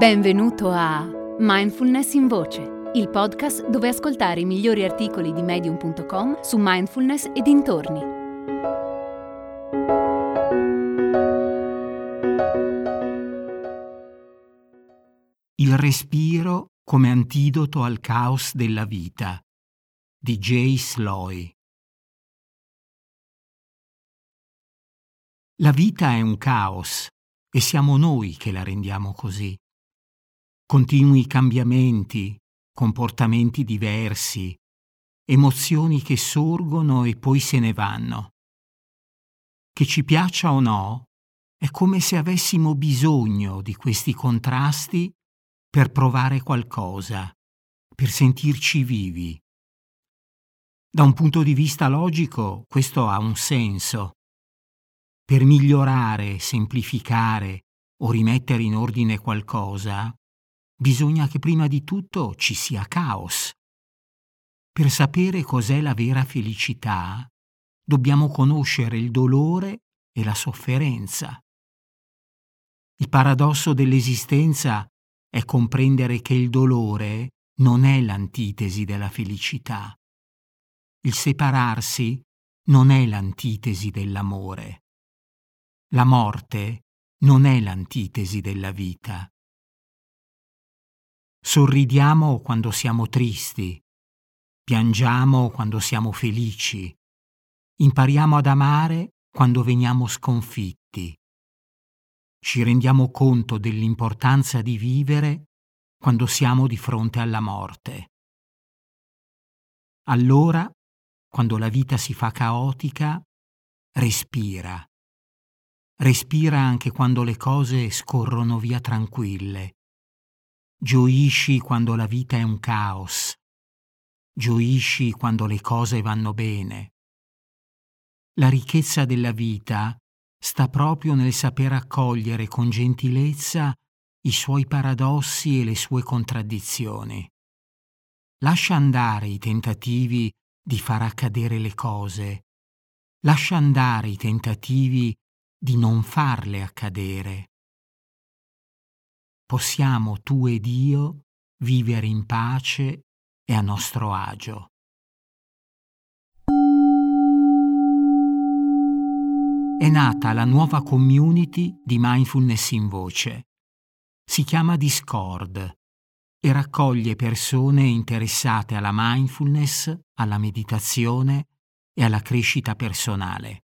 Benvenuto a Mindfulness in Voce, il podcast dove ascoltare i migliori articoli di medium.com su mindfulness e dintorni. Il respiro come antidoto al caos della vita di J. Sloy. La vita è un caos e siamo noi che la rendiamo così continui cambiamenti, comportamenti diversi, emozioni che sorgono e poi se ne vanno. Che ci piaccia o no, è come se avessimo bisogno di questi contrasti per provare qualcosa, per sentirci vivi. Da un punto di vista logico questo ha un senso. Per migliorare, semplificare o rimettere in ordine qualcosa, bisogna che prima di tutto ci sia caos. Per sapere cos'è la vera felicità, dobbiamo conoscere il dolore e la sofferenza. Il paradosso dell'esistenza è comprendere che il dolore non è l'antitesi della felicità. Il separarsi non è l'antitesi dell'amore. La morte non è l'antitesi della vita. Sorridiamo quando siamo tristi, piangiamo quando siamo felici, impariamo ad amare quando veniamo sconfitti. Ci rendiamo conto dell'importanza di vivere quando siamo di fronte alla morte. Allora, quando la vita si fa caotica, respira. Respira anche quando le cose scorrono via tranquille Gioisci quando la vita è un caos. Gioisci quando le cose vanno bene. La ricchezza della vita sta proprio nel saper accogliere con gentilezza i suoi paradossi e le sue contraddizioni. Lascia andare i tentativi di far accadere le cose. Lascia andare i tentativi di non farle accadere possiamo tu ed io vivere in pace e a nostro agio. È nata la nuova community di mindfulness in voce. Si chiama Discord e raccoglie persone interessate alla mindfulness, alla meditazione e alla crescita personale.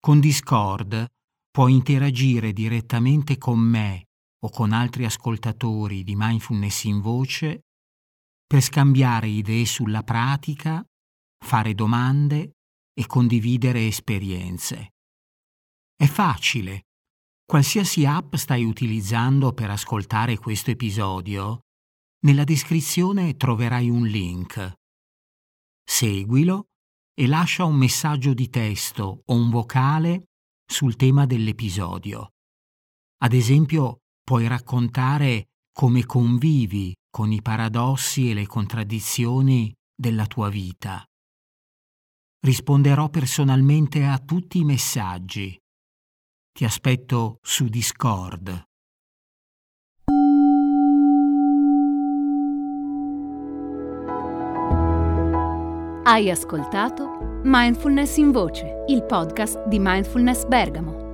Con Discord puoi interagire direttamente con me o con altri ascoltatori di mindfulness in voce per scambiare idee sulla pratica, fare domande e condividere esperienze. È facile. Qualsiasi app stai utilizzando per ascoltare questo episodio, nella descrizione troverai un link. Seguilo e lascia un messaggio di testo o un vocale sul tema dell'episodio. Ad esempio, puoi raccontare come convivi con i paradossi e le contraddizioni della tua vita. Risponderò personalmente a tutti i messaggi. Ti aspetto su Discord. Hai ascoltato Mindfulness in Voce, il podcast di Mindfulness Bergamo